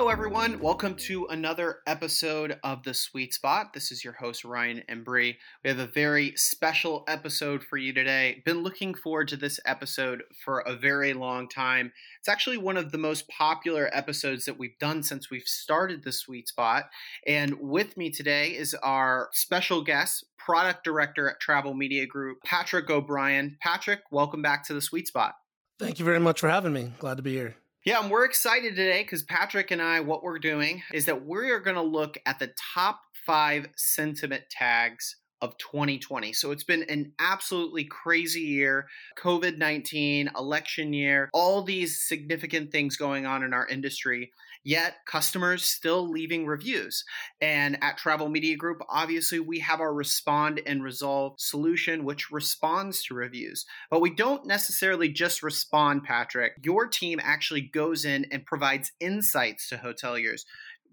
Hello, everyone. Welcome to another episode of The Sweet Spot. This is your host, Ryan Embry. We have a very special episode for you today. Been looking forward to this episode for a very long time. It's actually one of the most popular episodes that we've done since we've started The Sweet Spot. And with me today is our special guest, product director at Travel Media Group, Patrick O'Brien. Patrick, welcome back to The Sweet Spot. Thank you very much for having me. Glad to be here. Yeah, and we're excited today because Patrick and I, what we're doing is that we're going to look at the top five sentiment tags of 2020. So it's been an absolutely crazy year. COVID 19, election year, all these significant things going on in our industry yet customers still leaving reviews. And at Travel Media Group, obviously, we have our respond and resolve solution, which responds to reviews. But we don't necessarily just respond, Patrick. Your team actually goes in and provides insights to hoteliers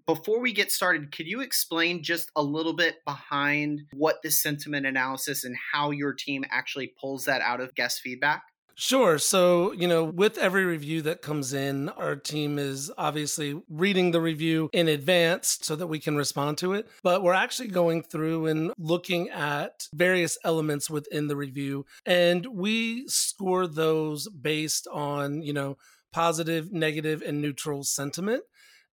before we get started, could you explain just a little bit behind what this sentiment analysis and how your team actually pulls that out of guest feedback? Sure. So, you know, with every review that comes in, our team is obviously reading the review in advance so that we can respond to it. But we're actually going through and looking at various elements within the review. And we score those based on, you know, positive, negative, and neutral sentiment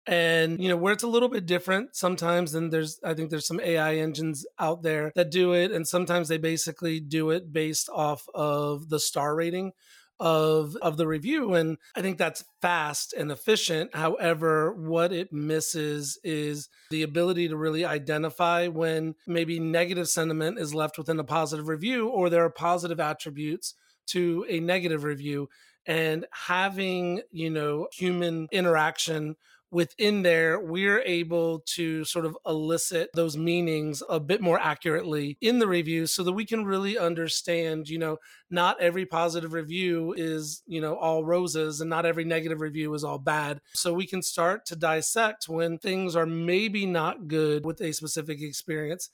and you know where it's a little bit different sometimes and there's i think there's some ai engines out there that do it and sometimes they basically do it based off of the star rating of of the review and i think that's fast and efficient. However what it misses is the ability to really identify when maybe negative sentiment is left within a positive review or there are positive attributes to a negative review and having you know human interaction within there, we're able to sort of elicit those meanings a bit more accurately in the review so that we can really understand, you know, not every positive review is, you know, all roses and not every negative review is all bad. So we can start to dissect when things are maybe not good with a specific experience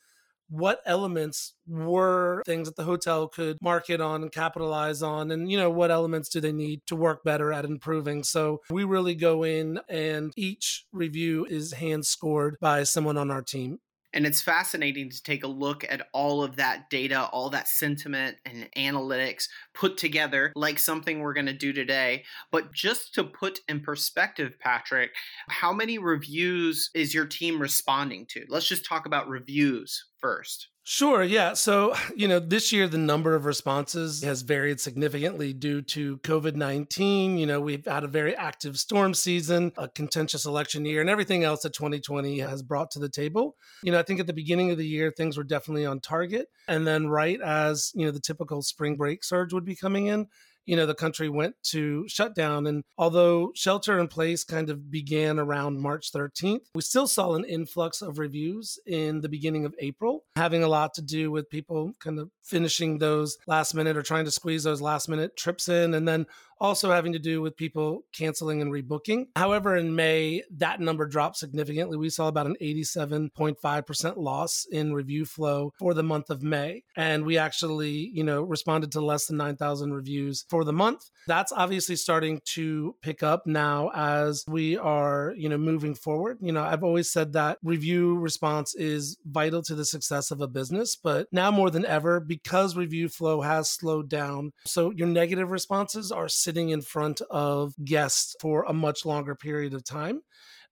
what elements were things that the hotel could market on and capitalize on and you know what elements do they need to work better at improving. So we really go in and each review is hand scored by someone on our team and it's fascinating to take a look at all of that data, all that sentiment and analytics put together, like something we're going to do today. But just to put in perspective, Patrick, how many reviews is your team responding to? Let's just talk about reviews first. Sure. Yeah. So, you know, this year the number of responses has varied significantly due to COVID 19. You know, we've had a very active storm season, a contentious election year, and everything else that 2020 has brought to the table. You know, I think at the beginning of the year, things were definitely on target. And then, right as, you know, the typical spring break surge would be coming in, you know, the country went to shutdown. And although shelter in place kind of began around March 13th, we still saw an influx of reviews in the beginning of April, having a lot to do with people kind of finishing those last minute or trying to squeeze those last minute trips in. And then also having to do with people canceling and rebooking. However, in May, that number dropped significantly. We saw about an 87.5% loss in review flow for the month of May. And we actually, you know, responded to less than 9,000 reviews for the month. That's obviously starting to pick up now as we are, you know, moving forward. You know, I've always said that review response is vital to the success of a business, but now more than ever, because review flow has slowed down, so your negative responses are sitting in front of guests for a much longer period of time.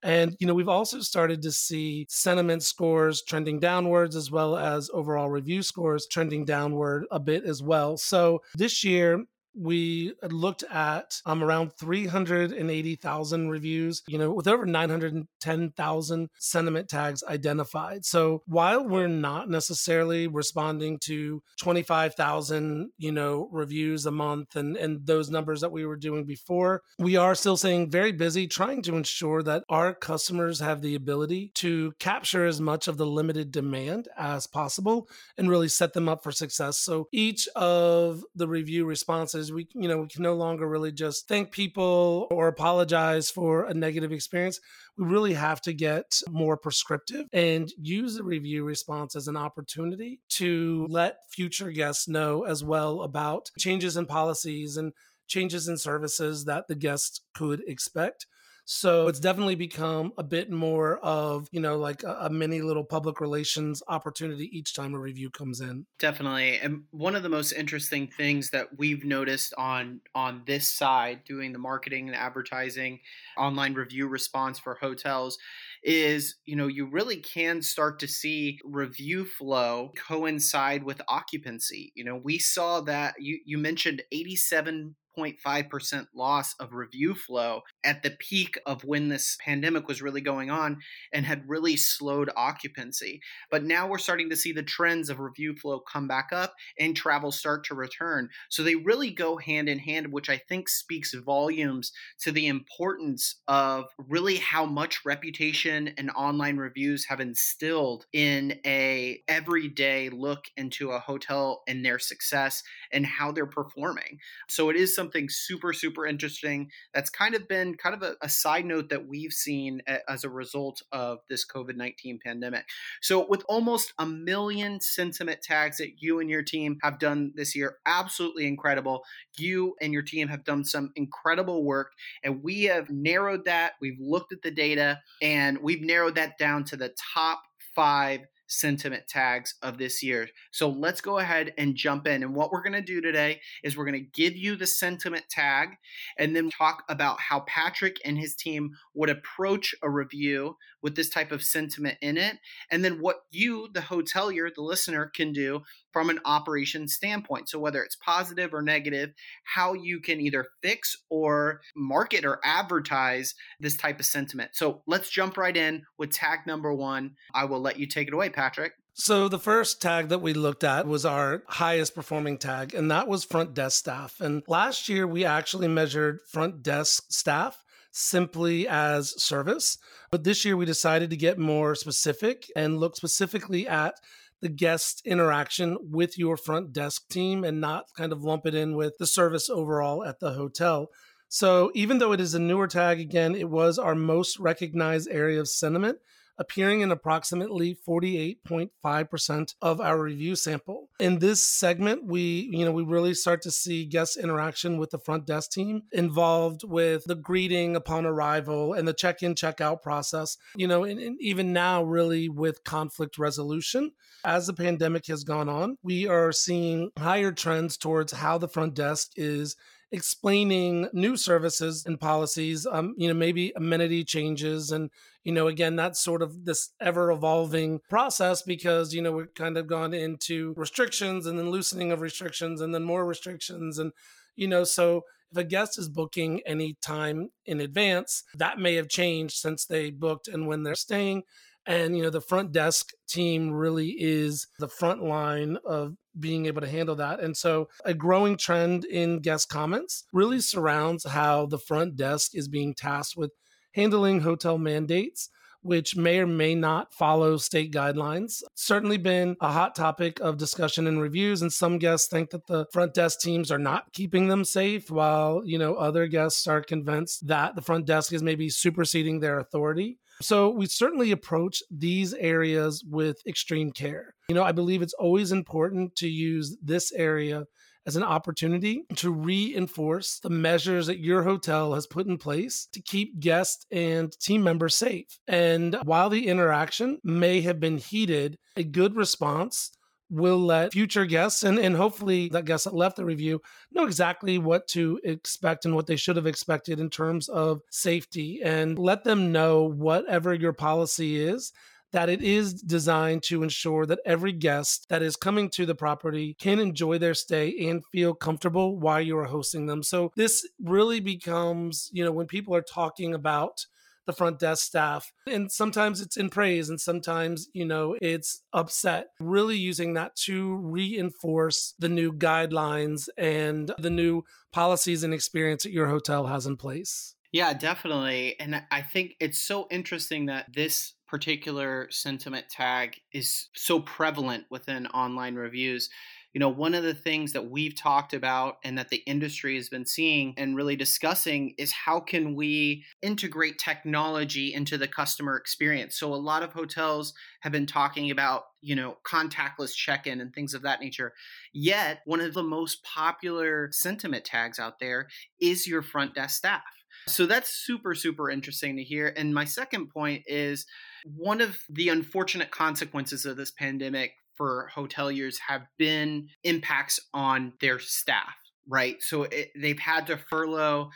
And, you know, we've also started to see sentiment scores trending downwards as well as overall review scores trending downward a bit as well. So this year, we looked at um, around 380,000 reviews, you know, with over 910,000 sentiment tags identified. So while we're not necessarily responding to 25,000, you know, reviews a month and, and those numbers that we were doing before, we are still staying very busy trying to ensure that our customers have the ability to capture as much of the limited demand as possible and really set them up for success. So each of the review responses We, you know, we can no longer really just thank people or apologize for a negative experience. We really have to get more prescriptive and use the review response as an opportunity to let future guests know as well about changes in policies and changes in services that the guests could expect. So it's definitely become a bit more of, you know, like a, a, mini little public relations opportunity each time a review comes in. Definitely. And one of the most interesting things that we've noticed on on this side doing the marketing and advertising online review response for hotels is you know you really can start to see review flow coincide with occupancy you know we saw that you you mentioned 87 0.5% loss of review flow at the peak of when this pandemic was really going on and had really slowed occupancy. But now we're starting to see the trends of review flow come back up and travel start to return. So they really go hand in hand, which I think speaks volumes to the importance of really how much reputation and online reviews have instilled in a everyday look into a hotel and their success and how they're performing. So it is something super super interesting that's kind of been kind of a, a side note that we've seen a, as a result of this covid-19 pandemic. So with almost a million sentiment tags that you and your team have done this year absolutely incredible. You and your team have done some incredible work and we have narrowed that we've looked at the data and we've narrowed that down to the top five sentiment tags of this year. So let's go ahead and jump in. And what we're going to do today is we're going to give you the sentiment tag and then talk about how Patrick and his team would approach a review with this type of sentiment in it. And then what you, the hotelier, the listener, can do from an operation standpoint. So whether it's positive or negative, how you can either fix or market or advertise this type of sentiment. So let's jump right in with tag number one. I will let you take it away, Patrick. So the first tag that we looked at was our highest performing tag, and that was front desk staff. And last year we actually measured front desk staff simply as service. But this year we decided to get more specific and look specifically at the guest interaction with your front desk team and not kind of lump it in with the service overall at the hotel. So, even though it is a newer tag, again, it was our most recognized area of sentiment appearing in approximately 48.5% of our review sample. In this segment, we, you know, we really start to see guest interaction with the front desk team involved with the greeting upon arrival and the check-in check-out process, you know, and, and even now really with conflict resolution. As the pandemic has gone on, we are seeing higher trends towards how the front desk is explaining new services and policies um, you know maybe amenity changes and you know again that's sort of this ever evolving process because you know we've kind of gone into restrictions and then loosening of restrictions and then more restrictions and you know so if a guest is booking any time in advance that may have changed since they booked and when they're staying and, you know, the front desk team really is the front line of being able to handle that. And so a growing trend in guest comments really surrounds how the front desk is being tasked with handling hotel mandates which may or may not follow state guidelines. Certainly been a hot topic of discussion and reviews, and some guests think that the front desk teams are not keeping them safe, while you know other guests are convinced that the front desk is maybe superseding their authority. So we certainly approach these areas with extreme care. You know, I believe it's always important to use this area as an opportunity to reinforce the measures that your hotel has put in place to keep guests and team members safe. And while the interaction may have been heated, a good response will let future guests and, and hopefully that guest that left the review know exactly what to expect and what they should have expected in terms of safety and let them know whatever your policy is that it is designed to ensure that every guest that is coming to the property can enjoy their stay and feel comfortable while you are hosting them. So this really becomes, you know, when people are talking about the front desk staff. And sometimes it's in praise and sometimes, you know, it's upset. Really using that to reinforce the new guidelines and the new policies and experience that your hotel has in place. Yeah, definitely. And I think it's so interesting that this particular sentiment tag is so prevalent within online reviews you know, one of the things that we've talked about and that the industry has been seeing and really discussing is how can we integrate technology into the customer experience. So a lot of hotels have been talking about, you know, contactless check-in and things of that nature. Yet, one of the most popular sentiment tags out there is your front desk staff. So that's super, super interesting to hear. And my second point is one of the unfortunate consequences of this pandemic for hoteliers have been impacts on their staff, right? So it, they've had to furlough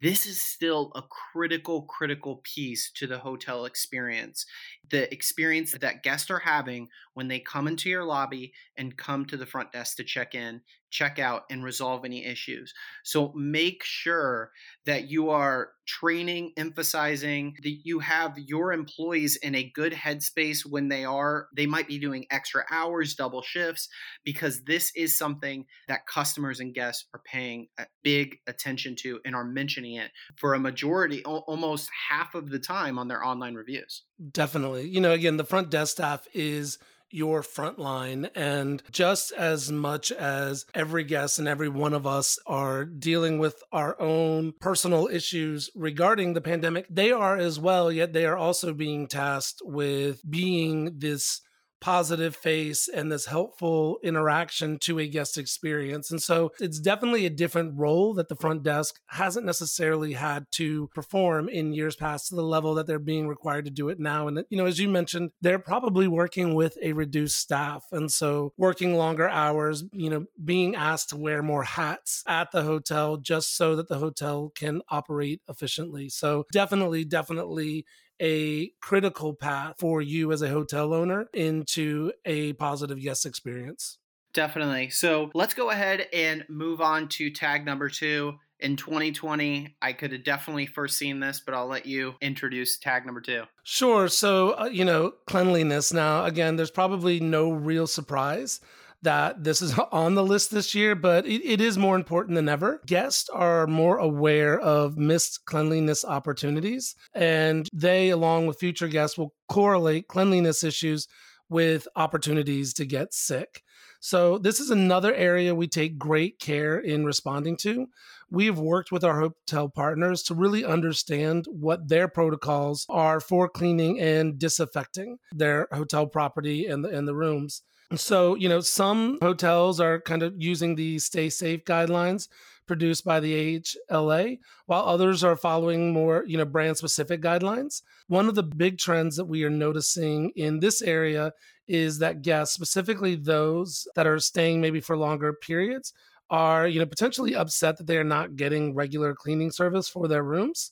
this is still a critical, critical piece to the hotel experience. The experience that guests are having when they come into your lobby and come to the front desk to check in, check out, and resolve any issues. So make sure that you are training, emphasizing that you have your employees in a good headspace when they are, they might be doing extra hours, double shifts, because this is something that customers and guests are paying big attention to and are mentioning it for a majority, almost half of the time on their online reviews. Definitely. You know, again, the front desk staff is your front line. And just as much as every guest and every one of us are dealing with our own personal issues regarding the pandemic, they are as well, yet they are also being tasked with being this positive face and this helpful interaction to a guest experience. And so it's definitely a different role that the front desk hasn't necessarily had to perform in years past to the level that they're being required to do it now. And, you know, as you mentioned, they're probably working with a reduced staff. And so working longer hours, you know, being asked to wear more hats at the hotel just so that the hotel can operate efficiently. So definitely, definitely a critical path for you as a hotel owner into a positive guest experience. Definitely. So let's go ahead and move on to tag number two. In 2020, I could have definitely first seen this, but I'll let you introduce tag number two. Sure. So, uh, you know, cleanliness. Now, again, there's probably no real surprise that this is on the list this year, but it, it is more important than ever. Guests are more aware of missed cleanliness opportunities, and they, along with future guests, will correlate cleanliness issues with opportunities to get sick. So, this is another area we take great care in responding to. We've worked with our hotel partners to really understand what their protocols are for cleaning and disinfecting their hotel property and the, and the rooms. So, you know, some hotels are kind of using the stay safe guidelines produced by the AHLA, while others are following more, you know, brand specific guidelines. One of the big trends that we are noticing in this area is that guests, specifically those that are staying maybe for longer periods, are, you know, potentially upset that they are not getting regular cleaning service for their rooms.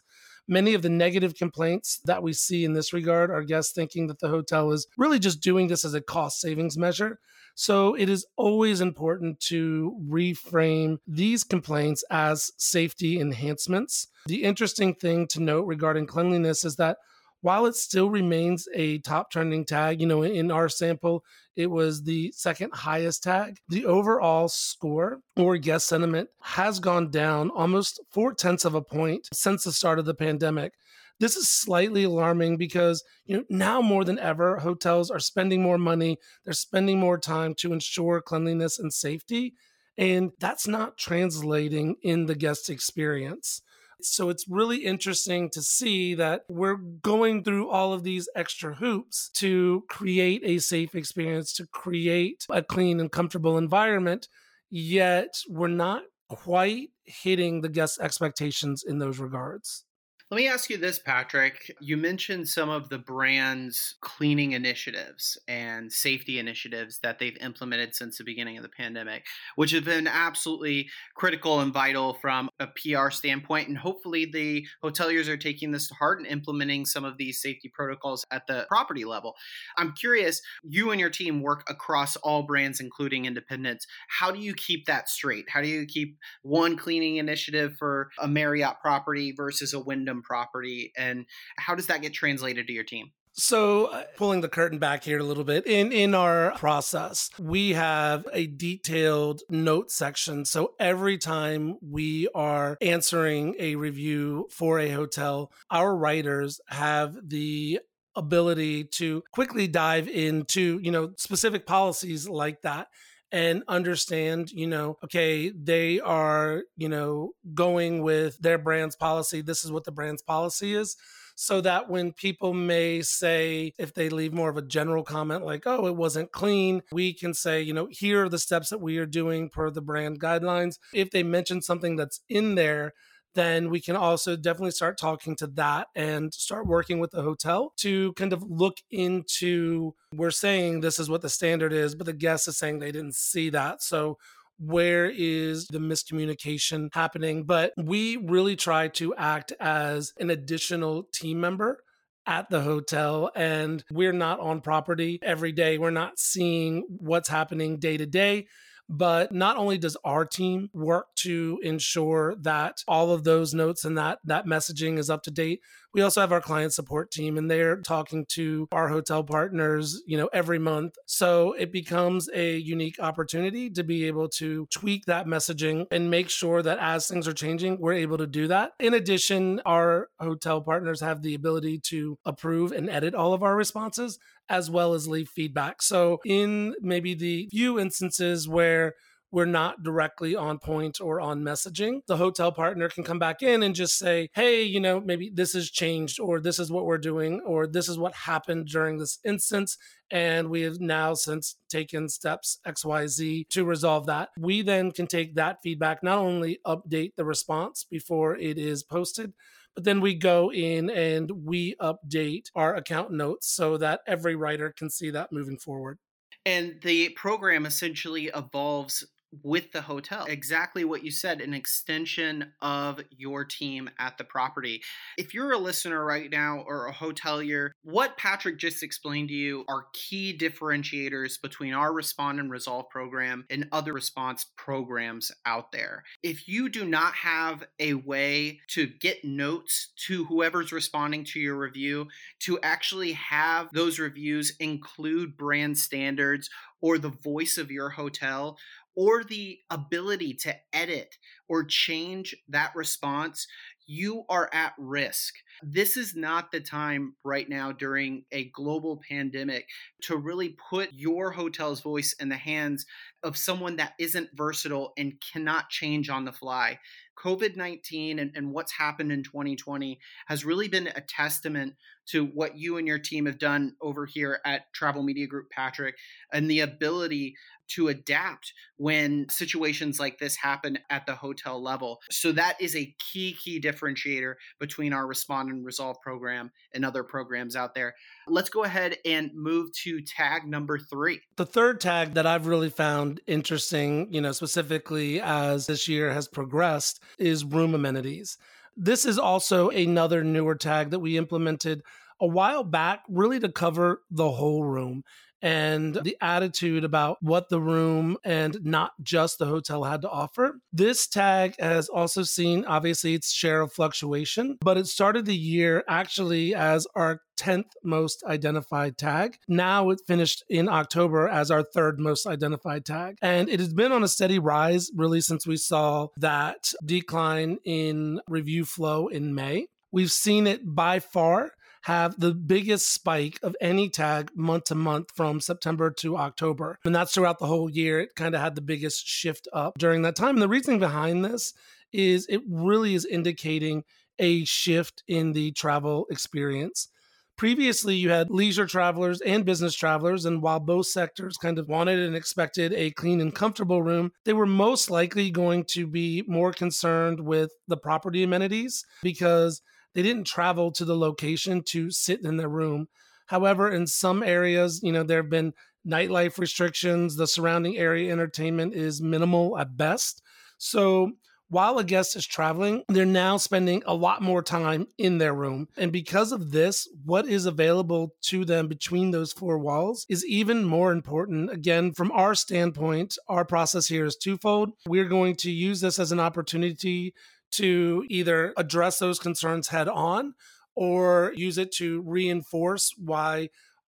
Many of the negative complaints that we see in this regard are guests thinking that the hotel is really just doing this as a cost savings measure. So it is always important to reframe these complaints as safety enhancements. The interesting thing to note regarding cleanliness is that while it still remains a top trending tag, you know, in our sample, it was the second highest tag. The overall score or guest sentiment has gone down almost four tenths of a point since the start of the pandemic. This is slightly alarming because you know now more than ever hotels are spending more money, they're spending more time to ensure cleanliness and safety, and that's not translating in the guest experience. So it's really interesting to see that we're going through all of these extra hoops to create a safe experience, to create a clean and comfortable environment, yet we're not quite hitting the guest expectations in those regards. Let me ask you this, Patrick. You mentioned some of the brand's cleaning initiatives and safety initiatives that they've implemented since the beginning of the pandemic, which have been absolutely critical and vital from a PR standpoint. And hopefully, the hoteliers are taking this to heart and implementing some of these safety protocols at the property level. I'm curious, you and your team work across all brands, including independents. How do you keep that straight? How do you keep one cleaning initiative for a Marriott property versus a Wyndham? Property and how does that get translated to your team? So, uh, pulling the curtain back here a little bit, in in our process, we have a detailed note section. So every time we are answering a review for a hotel, our writers have the ability to quickly dive into, you know, specific policies like that and understand, you know, okay, they are, you know, going with their brand's policy. This is what the brand's policy is so that when people may say, if they leave more of a general comment like, oh, it wasn't clean, we can say, you know, here are the steps that we are doing per the brand guidelines. If they mention something that's in there, then we can also definitely start talking to that and start working with the hotel to kind of look into we're saying this is what the standard is, but the guest is saying they didn't see that. So where is the miscommunication happening? But we really try to act as an additional team member at the hotel and we're not on property every day. We're not seeing what's happening day to day. But not only does our team work to ensure that all of those notes and that that messaging is up to date, we also have our client support team and they're talking to our hotel partners, you know, every month. So it becomes a unique opportunity to be able to tweak that messaging and make sure that as things are changing, we're able to do that. In addition, our hotel partners have the ability to approve and edit all of our responses as well as leave feedback. So, in maybe the few instances where we're not directly on point or on messaging, the hotel partner can come back in and just say, hey, you know, maybe this has changed, or this is what we're doing, or this is what happened during this instance. And we have now since taken steps XYZ to resolve that. We then can take that feedback, not only update the response before it is posted, but then we go in and we update our account notes so that every writer can see that moving forward. And the program essentially evolves with the hotel. Exactly what you said, an extension of your team at the property. If you're a listener right now or a hotelier, what Patrick just explained to you are key differentiators between our Respond and Resolve program and other response programs out there. If you do not have a way to get notes to whoever's responding to your review, to actually have those reviews include brand standards or the voice of your hotel, or the ability to edit or change that response, you are at risk. This is not the time right now during a global pandemic to really put your hotel's voice in the hands of someone that isn't versatile and cannot change on the fly. COVID 19 and, and what's happened in 2020 has really been a testament to what you and your team have done over here at Travel Media Group, Patrick, and the ability to adapt when situations like this happen at the hotel level. So that is a key, key differentiator between our Respond and Resolve program and other programs out there. Let's go ahead and move to tag number three. The third tag that I've really found interesting, you know, specifically as this year has progressed, is room amenities. This is also another newer tag that we implemented a while back, really to cover the whole room and the attitude about what the room and not just the hotel had to offer. This tag has also seen, obviously, its share of fluctuation, but it started the year actually as our 10th most identified tag. Now it finished in October as our third most identified tag. And it has been on a steady rise really since we saw that decline in review flow in May. We've seen it by far have the biggest spike of any tag month to month from September to October. And that's throughout the whole year. It kind of had the biggest shift up during that time. And the reasoning behind this is it really is indicating a shift in the travel experience. Previously, you had leisure travelers and business travelers, and while both sectors kind of wanted and expected a clean and comfortable room, they were most likely going to be more concerned with the property amenities because they didn't travel to the location to sit in their room. However, in some areas, you know, there have been nightlife restrictions. The surrounding area entertainment is minimal at best. So while a guest is traveling, they're now spending a lot more time in their room. And because of this, what is available to them between those four walls is even more important. Again, from our standpoint, our process here is twofold. We're going to use this as an opportunity to either address those concerns head on or use it to reinforce why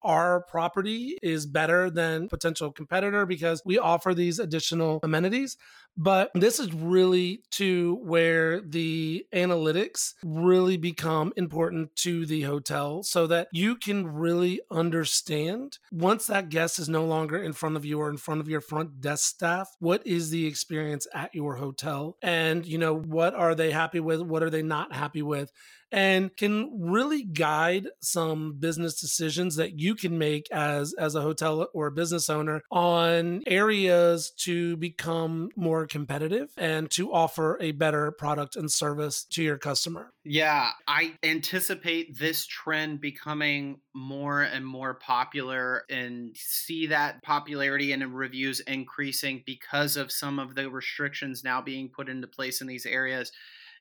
our property is better than potential competitor because we offer these additional amenities. But this is really to where the analytics really become important to the hotel so that you can really understand once that guest is no longer in front of you or in front of your front desk staff, what is the experience at your hotel? And, you know, what are they happy with? What are they not happy with? And can really guide some business decisions that you can make as as a hotel or a business owner on areas to become more competitive and to offer a better product and service to your customer. Yeah, I anticipate this trend becoming more and more popular and see that popularity and reviews increasing because of some of the restrictions now being put into place in these areas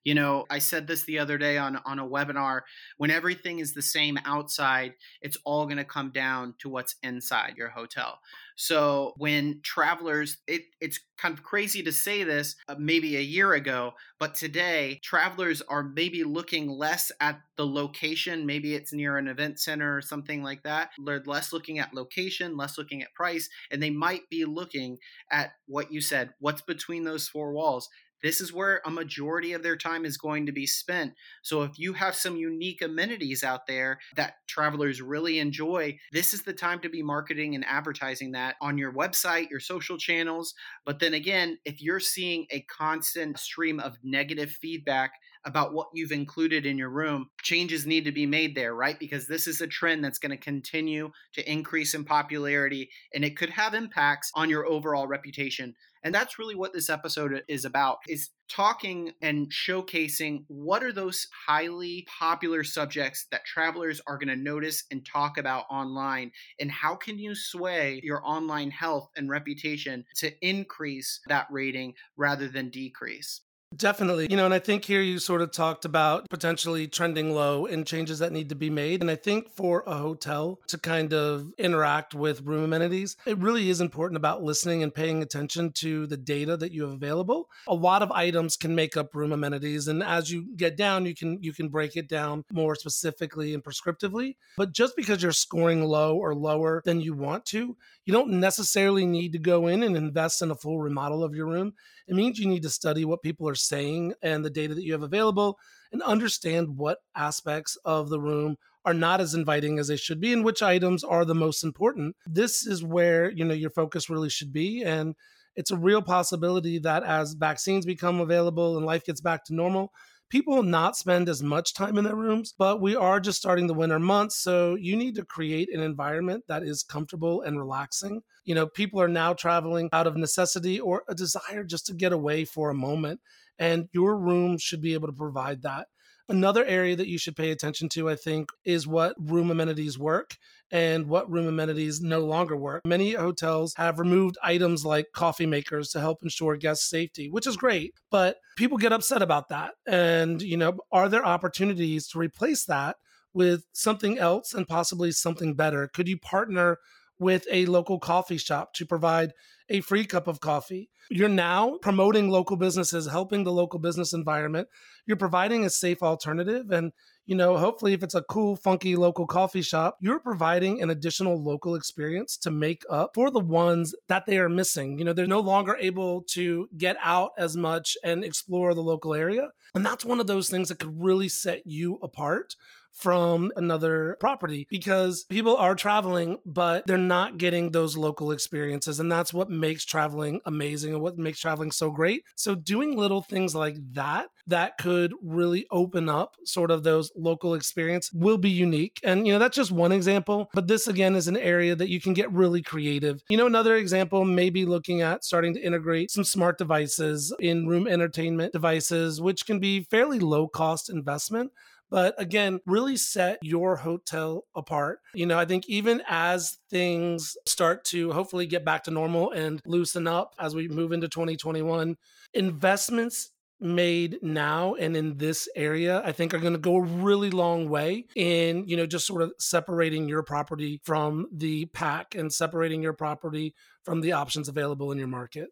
you know, I said this the other day on on a webinar. When everything is the same outside, it's all going to come down to what's inside your hotel. So when travelers, it, it's kind of crazy to say this uh, maybe a year ago, but today travelers are maybe looking less at the location. Maybe it's near an event center or something like that. They're less looking at location, less looking at price, and they might be looking at what you said, what's between those four walls. This is where a majority of their time is going to be spent. So if you have some unique amenities out there that travelers really enjoy, this is the time to be marketing and advertising that on your website, your social channels. But then again, if you're seeing a constant stream of negative feedback, about what you've included in your room, changes need to be made there, right? Because this is a trend that's going to continue to increase in popularity and it could have impacts on your overall reputation. And that's really what this episode is about is talking and showcasing what are those highly popular subjects that travelers are going to notice and talk about online and how can you sway your online health and reputation to increase that rating rather than decrease. Definitely. You know, and I think here you sort of talked about potentially trending low and changes that need to be made. And I think for a hotel to kind of interact with room amenities, it really is important about listening and paying attention to the data that you have available. A lot of items can make up room amenities. And as you get down, you can you can break it down more specifically and prescriptively. But just because you're scoring low or lower than you want to, you don't necessarily need to go in and invest in a full remodel of your room. It means you need to study what people are saying and the data that you have available and understand what aspects of the room are not as inviting as they should be and which items are the most important. This is where, you know, your focus really should be and it's a real possibility that as vaccines become available and life gets back to normal, people will not spend as much time in their rooms, but we are just starting the winter months. So you need to create an environment that is comfortable and relaxing. You know, people are now traveling out of necessity or a desire just to get away for a moment. And your room should be able to provide that. Another area that you should pay attention to, I think, is what room amenities work and what room amenities no longer work. Many hotels have removed items like coffee makers to help ensure guest safety, which is great, but people get upset about that. And, you know, are there opportunities to replace that with something else and possibly something better? Could you partner with a local coffee shop to provide a free cup of coffee. You're now promoting local businesses, helping the local business environment. You're providing a safe alternative. And, you know, hopefully, if it's a cool, funky local coffee shop, you're providing an additional local experience to make up for the ones that they are missing. You know, they're no longer able to get out as much and explore the local area. And that's one of those things that could really set you apart from another property because people are traveling, but they're not getting those local experiences. And that's what makes traveling amazing and what makes traveling so great. So, doing little things like that, that could really open up sort of those local experience will be unique. And, you know, that's just one example. But this, again, is an area that you can get really creative. You know, another example may be looking at starting to integrate some smart devices in room entertainment devices, which can be fairly low cost investment but again, really set your hotel apart. You know, I think even as things start to hopefully get back to normal and loosen up as we move into 2021, investments made now and in this area i think are going to go a really long way in you know just sort of separating your property from the pack and separating your property from the options available in your market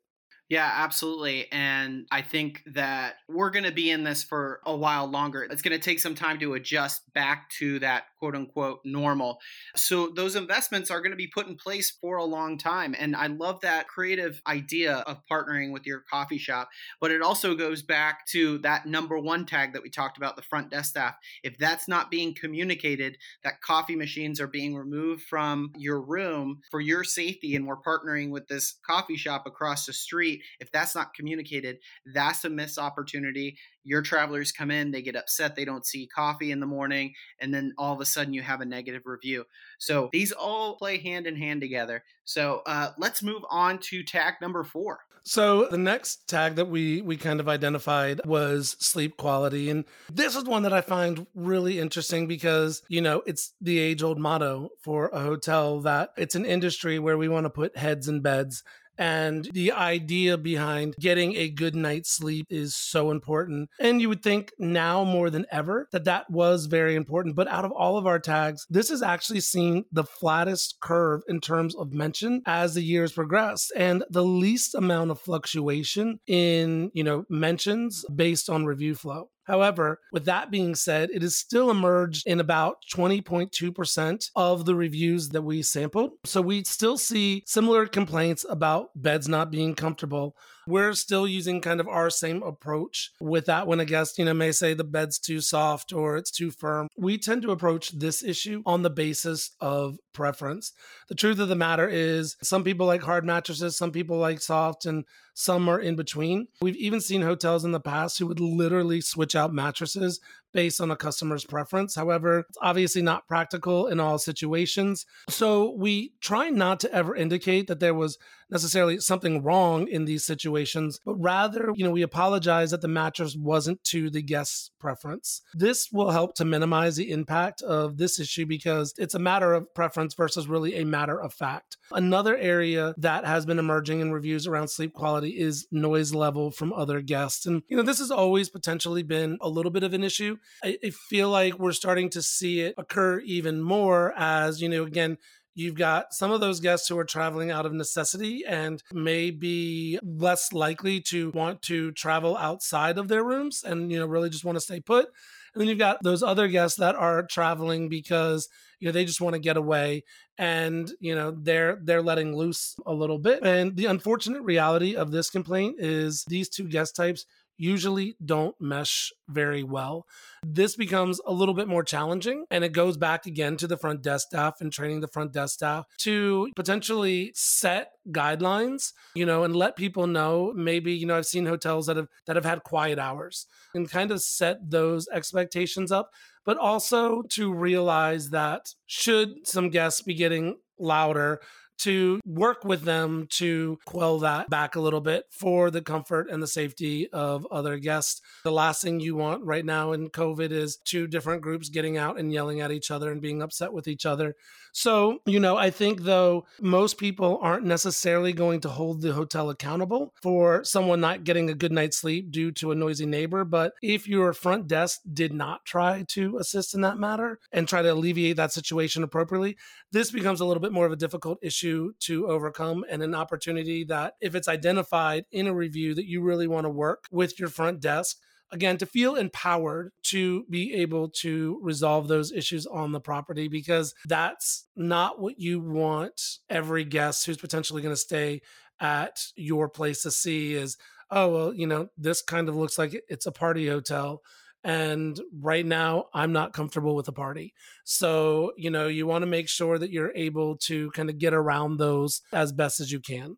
Yeah, absolutely. And I think that we're going to be in this for a while longer. It's going to take some time to adjust back to that quote unquote normal. So those investments are going to be put in place for a long time. And I love that creative idea of partnering with your coffee shop. But it also goes back to that number one tag that we talked about the front desk staff. If that's not being communicated, that coffee machines are being removed from your room for your safety, and we're partnering with this coffee shop across the street if that's not communicated, that's a missed opportunity. Your travelers come in, they get upset, they don't see coffee in the morning, and then all of a sudden you have a negative review. So these all play hand in hand together. So uh, let's move on to tag number four. So the next tag that we we kind of identified was sleep quality and this is one that I find really interesting because you know it's the age old motto for a hotel that it's an industry where we want to put heads in beds and the idea behind getting a good night's sleep is so important. And you would think now more than ever that that was very important. But out of all of our tags, this has actually seen the flattest curve in terms of mention as the years progress and the least amount of fluctuation in, you know, mentions based on review flow. However, with that being said, it has still emerged in about 20.2% of the reviews that we sampled. So we still see similar complaints about beds not being comfortable. We're still using kind of our same approach with that when a guest, you know, may say the bed's too soft or it's too firm. We tend to approach this issue on the basis of preference. The truth of the matter is some people like hard mattresses, some people like soft, and some are in between. We've even seen hotels in the past who would literally switch out mattresses based on a customer's preference. However, it's obviously not practical in all situations. So we try not to ever indicate that there was necessarily something wrong in these situations, but rather, you know, we apologize that the mattress wasn't to the guest's preference. This will help to minimize the impact of this issue because it's a matter of preference versus really a matter of fact. Another area that has been emerging in reviews around sleep quality is noise level from other guests. And, you know, this has always potentially been a little bit of an issue. I, feel like we're starting to see it occur even more as, you know, again, You've got some of those guests who are traveling out of necessity and may be less likely to want to travel outside of their rooms and, you know, really just want to stay put. And then you've got those other guests that are traveling because, you know, they just want to get away and, you know, they're they're letting loose a little bit. And the unfortunate reality of this complaint is these two guest types usually don't mesh very well. This becomes a little bit more challenging and it goes back again to the front desk staff and training the front desk staff to potentially set guidelines, you know, and let people know maybe, you know, I've seen hotels that have that have had quiet hours and kind of set those expectations up but also to realize that should some guests be getting louder to work with them to quell that back a little bit for the comfort and the safety of other guests. The last thing you want right now in COVID is two different groups getting out and yelling at each other and being upset with each other. So, you know, I think though most people aren't necessarily going to hold the hotel accountable for someone not getting a good night's sleep due to a noisy neighbor. But if your front desk did not try to assist in that matter and try to alleviate that situation appropriately, this becomes a little bit more of a difficult issue to overcome and an opportunity that if it's identified in a review that you really want to work with your front desk again to feel empowered to be able to resolve those issues on the property because that's not what you want every guest who's potentially going to stay at your place to see is oh well you know this kind of looks like it's a party hotel and right now i'm not comfortable with a party. So you know you want to make sure that you're able to kind of get around those as best as you can.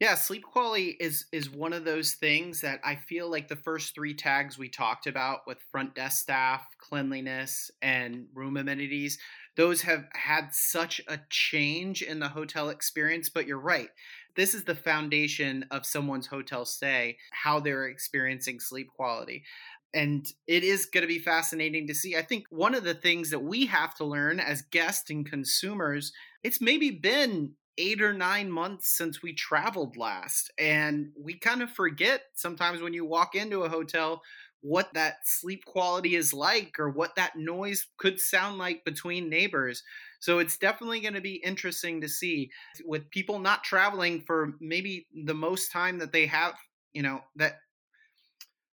Yeah, sleep quality is is one of those things that I feel like the first three tags we talked about with front desk staff, cleanliness, and room amenities, those have had such a change in the hotel experience, but you're right. This is the foundation of someone's hotel stay, how they're experiencing sleep quality and it is going to be fascinating to see. I think one of the things that we have to learn as guests and consumers, it's maybe been eight or nine months since we traveled last. And we kind of forget sometimes when you walk into a hotel what that sleep quality is like or what that noise could sound like between neighbors. So it's definitely going to be interesting to see with people not traveling for maybe the most time that they have, you know, that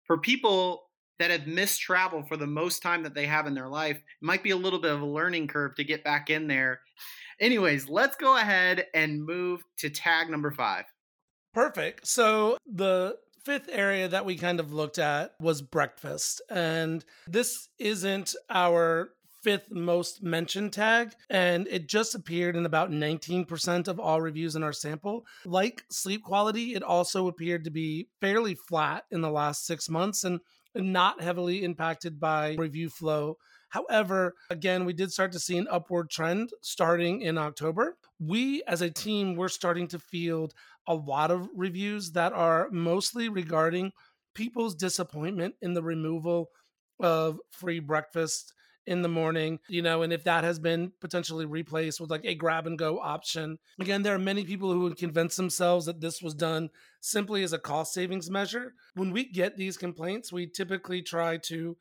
for people that have missed travel for the most time that they have in their life, it might be a little bit of a learning curve to get back in there. Anyways, let's go ahead and move to tag number five. Perfect. So the fifth area that we kind of looked at was breakfast. And this isn't our fifth most mentioned tag, and it just appeared in about 19% of all reviews in our sample. Like sleep quality, it also appeared to be fairly flat in the last six months and not heavily impacted by review flow. However, again, we did start to see an upward trend starting in October. We as a team, we're starting to field a lot of reviews that are mostly regarding people's disappointment in the removal of free breakfast in the morning, you know, and if that has been potentially replaced with like a grab and go option. Again, there are many people who would convince themselves that this was done simply as a cost savings measure. When we get these complaints, we typically try to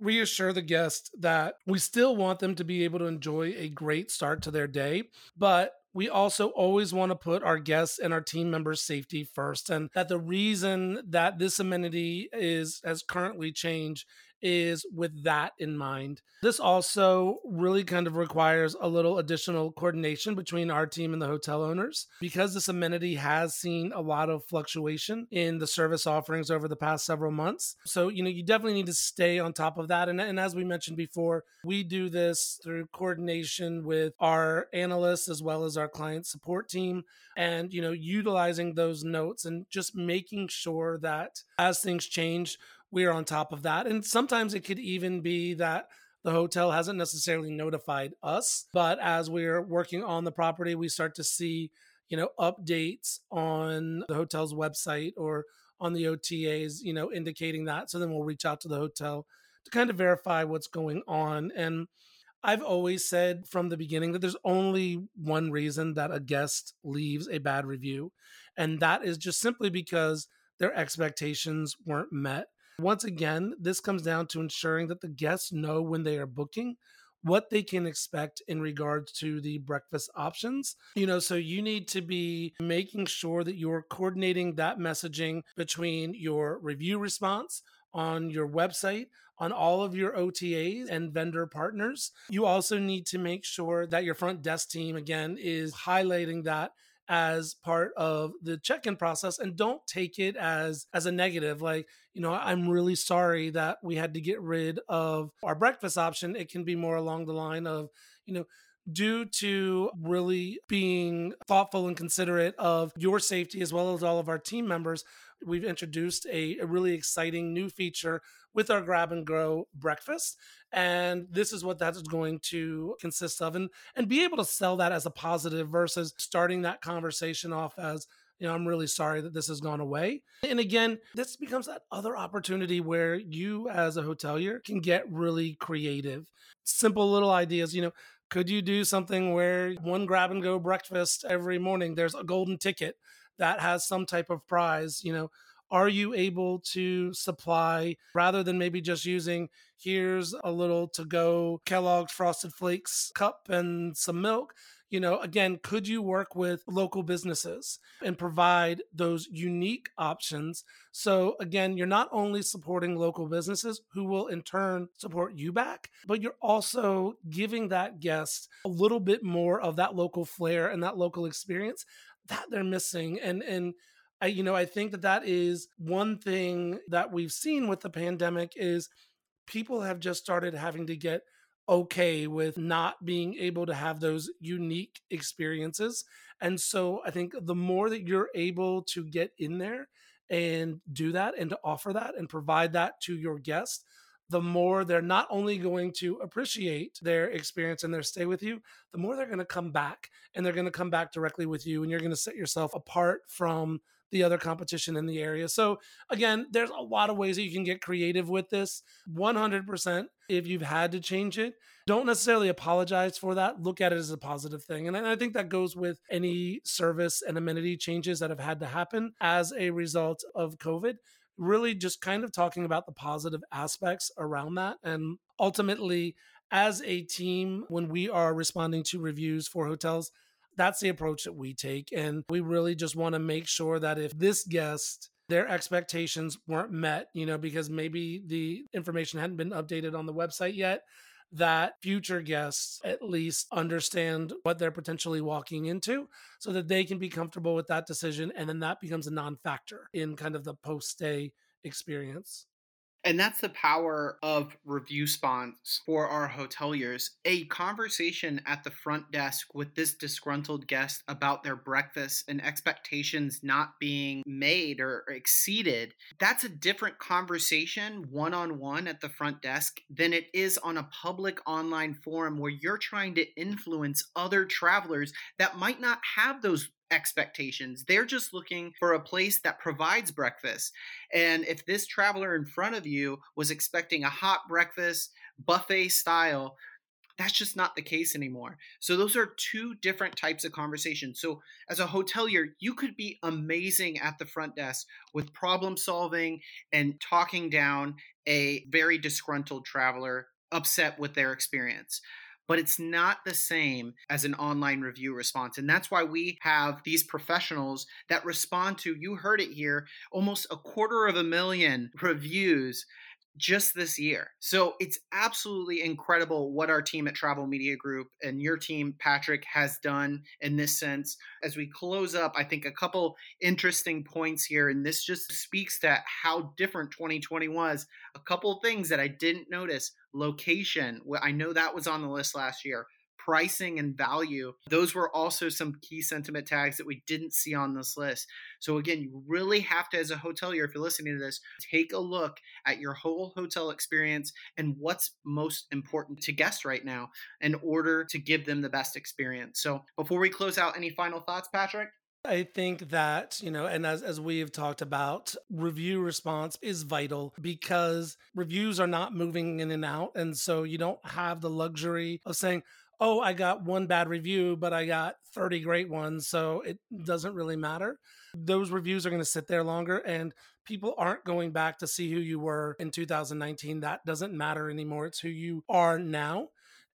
reassure the guest that we still want them to be able to enjoy a great start to their day, but we also always want to put our guests and our team members' safety first. And that the reason that this amenity is has currently changed is with that in mind. This also really kind of requires a little additional coordination between our team and the hotel owners because this amenity has seen a lot of fluctuation in the service offerings over the past several months. So, you know, you definitely need to stay on top of that. And, and as we mentioned before, we do this through coordination with our analysts as well as our client support team and, you know, utilizing those notes and just making sure that as things change, we're on top of that. And sometimes it could even be that the hotel hasn't necessarily notified us, but as we're working on the property, we start to see, you know, updates on the hotel's website or on the OTAs, you know, indicating that. So then we'll reach out to the hotel to kind of verify what's going on. And I've always said from the beginning that there's only one reason that a guest leaves a bad review, and that is just simply because their expectations weren't met. Once again, this comes down to ensuring that the guests know when they are booking what they can expect in regards to the breakfast options. You know, so you need to be making sure that you're coordinating that messaging between your review response on your website, on all of your OTAs and vendor partners. You also need to make sure that your front desk team, again, is highlighting that as part of the check-in process and don't take it as as a negative like you know i'm really sorry that we had to get rid of our breakfast option. It can be more along the line of you know due to really being thoughtful and considerate of your safety as well as all of our team members we've introduced a, a really exciting new feature with our grab and go breakfast and this is what that's going to consist of and and be able to sell that as a positive versus starting that conversation off as you know, I'm really sorry that this has gone away. And again, this becomes that other opportunity where you as a hotelier can get really creative. Simple little ideas, you know, could you do something where one grab and go breakfast every morning there's a golden ticket that has some type of prize, you know, are you able to supply rather than maybe just using here's a little to go Kellogg's Frosted Flakes cup and some milk? You know, again, could you work with local businesses and provide those unique options? So, again, you're not only supporting local businesses who will in turn support you back, but you're also giving that guest a little bit more of that local flair and that local experience that they're missing. And, and, I, you know, I think that that is one thing that we've seen with the pandemic is people have just started having to get okay with not being able to have those unique experiences. And so I think the more that you're able to get in there and do that and to offer that and provide that to your guests, the more they're not only going to appreciate their experience and their stay with you, the more they're going to come back and they're going to come back directly with you and you're going to set yourself apart from the other competition in the area. So again, there's a lot of ways that you can get creative with this. 100% if you've had to change it, don't necessarily apologize for that. Look at it as a positive thing. And I think that goes with any service and amenity changes that have had to happen as a result of COVID. Really just kind of talking about the positive aspects around that and ultimately as a team, when we are responding to reviews for hotels, that's the approach that we take. And we really just want to make sure that if this guest, their expectations weren't met, you know, because maybe the information hadn't been updated on the website yet, that future guests at least understand what they're potentially walking into so that they can be comfortable with that decision. And then that becomes a non factor in kind of the post stay experience. And that's the power of review responses for our hoteliers. A conversation at the front desk with this disgruntled guest about their breakfast and expectations not being made or exceeded, that's a different conversation one on one at the front desk than it is on a public online forum where you're trying to influence other travelers that might not have those expectations. They're just looking for a place that provides breakfast. And if this traveler in front of you was expecting a hot breakfast, buffet style, that's just not the case anymore. So those are two different types of conversations. So as a hotelier, you could be amazing at the front desk with problem solving and talking down a very disgruntled traveler upset with their experience but it's not the same as an online review response. And that's why we have these professionals that respond to, you heard it here, almost a quarter of a million reviews just this year. So it's absolutely incredible what our team at Travel Media Group and your team, Patrick, has done in this sense. As we close up, I think a couple interesting points here, and this just speaks to how different 2020 was. A couple things that I didn't notice location. I know that was on the list last year pricing and value. Those were also some key sentiment tags that we didn't see on this list. So, again, you really have to, as a hotelier, if you're listening to this, take a look at your whole hotel experience and what's most important to guests right now in order to give them the best experience. So, before we close out, any final thoughts, Patrick? I think that, you know, and as, as we've talked about, review response is vital because reviews are not moving in and out. And so you don't have the luxury of saying, oh, I got one bad review, but I got 30 great ones. So it doesn't really matter. Those reviews are going to sit there longer and people aren't going back to see who you were in 2019. That doesn't matter anymore. It's who you are now.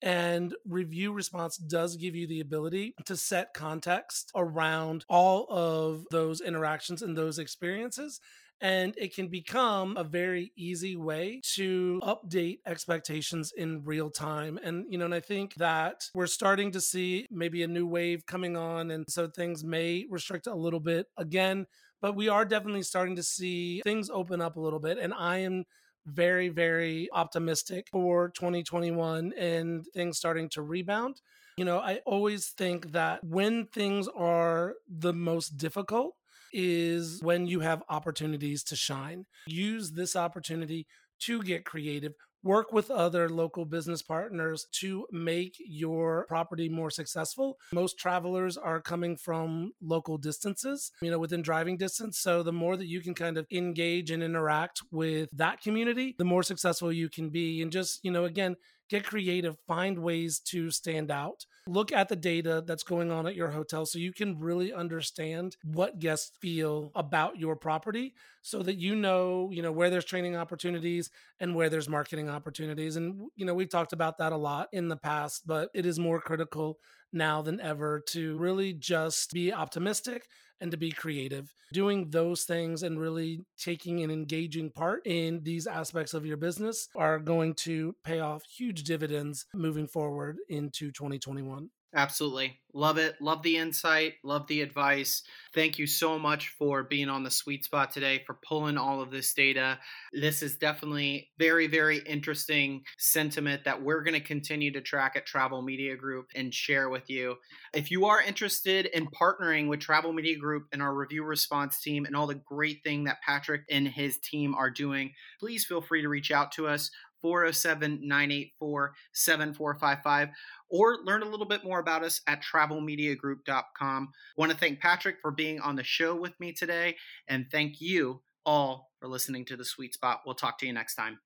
And review response does give you the ability to set context around all of those interactions and those experiences and it can become a very easy way to update expectations in real time and you know and i think that we're starting to see maybe a new wave coming on and so things may restrict a little bit again but we are definitely starting to see things open up a little bit and i am very very optimistic for 2021 and things starting to rebound. You know i always think that when things are the most difficult is when you have opportunities to shine. Use this opportunity to get creative, work with other local business partners to make your property more successful. Most travelers are coming from local distances, you know, within driving distance. So the more that you can kind of engage and interact with that community, the more successful you can be. And just, you know, again, get creative, find ways to stand out. Look at the data that's going on at your hotel so you can really understand what guests feel about your property so that you know, you know, where there's training opportunities and where there's marketing opportunities. And you know, we've talked about that a lot in the past, but it is more critical now than ever to really just be optimistic and to be creative. Doing those things and really taking an engaging part in these aspects of your business are going to pay off huge dividends moving forward into 2021. Absolutely. Love it. Love the insight. Love the advice. Thank you so much for being on the sweet spot today, for pulling all of this data. This is definitely very, very interesting sentiment that we're going to continue to track at Travel Media Group and share with you. If you are interested in partnering with Travel Media Group and our review response team and all the great thing that Patrick and his team are doing, please feel free to reach out to us. 407 984 7455 or learn a little bit more about us at travelmediagroup.com. Want to thank Patrick for being on the show with me today, and thank you all for listening to The Sweet Spot. We'll talk to you next time.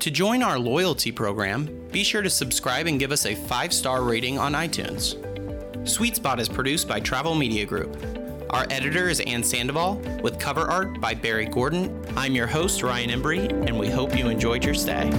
To join our loyalty program, be sure to subscribe and give us a five star rating on iTunes. Sweet Spot is produced by Travel Media Group. Our editor is Ann Sandoval, with cover art by Barry Gordon. I'm your host, Ryan Embry, and we hope you enjoyed your stay.